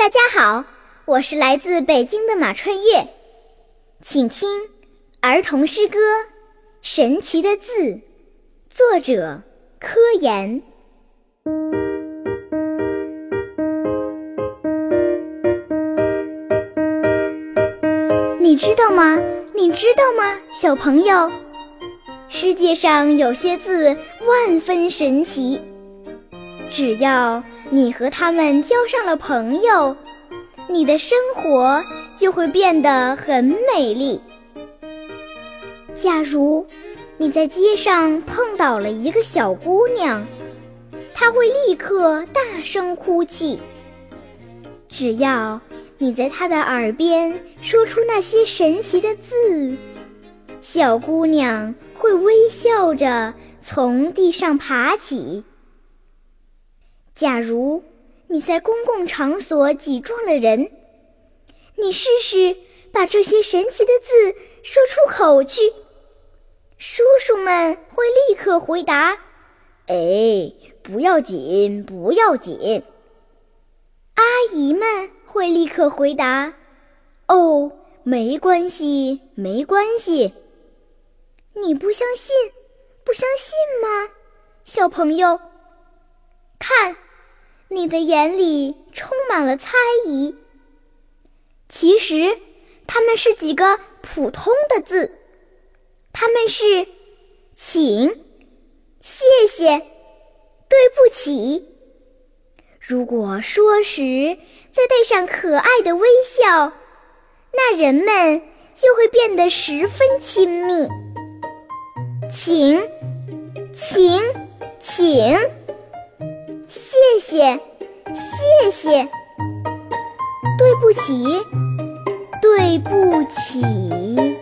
大家好，我是来自北京的马春月，请听儿童诗歌《神奇的字》，作者柯岩。你知道吗？你知道吗，小朋友？世界上有些字万分神奇，只要你和他们交上了朋友，你的生活就会变得很美丽。假如你在街上碰到了一个小姑娘，她会立刻大声哭泣。只要你在她的耳边说出那些神奇的字，小姑娘会微笑着从地上爬起。假如你在公共场所挤撞了人，你试试把这些神奇的字说出口去，叔叔们会立刻回答：“哎，不要紧，不要紧。”阿姨们会立刻回答：“哦，没关系，没关系。”你不相信？不相信吗，小朋友？看。你的眼里充满了猜疑。其实，它们是几个普通的字，它们是“请”“谢谢”“对不起”。如果说时再带上可爱的微笑，那人们就会变得十分亲密。请，请，请。谢谢，谢。对不起，对不起。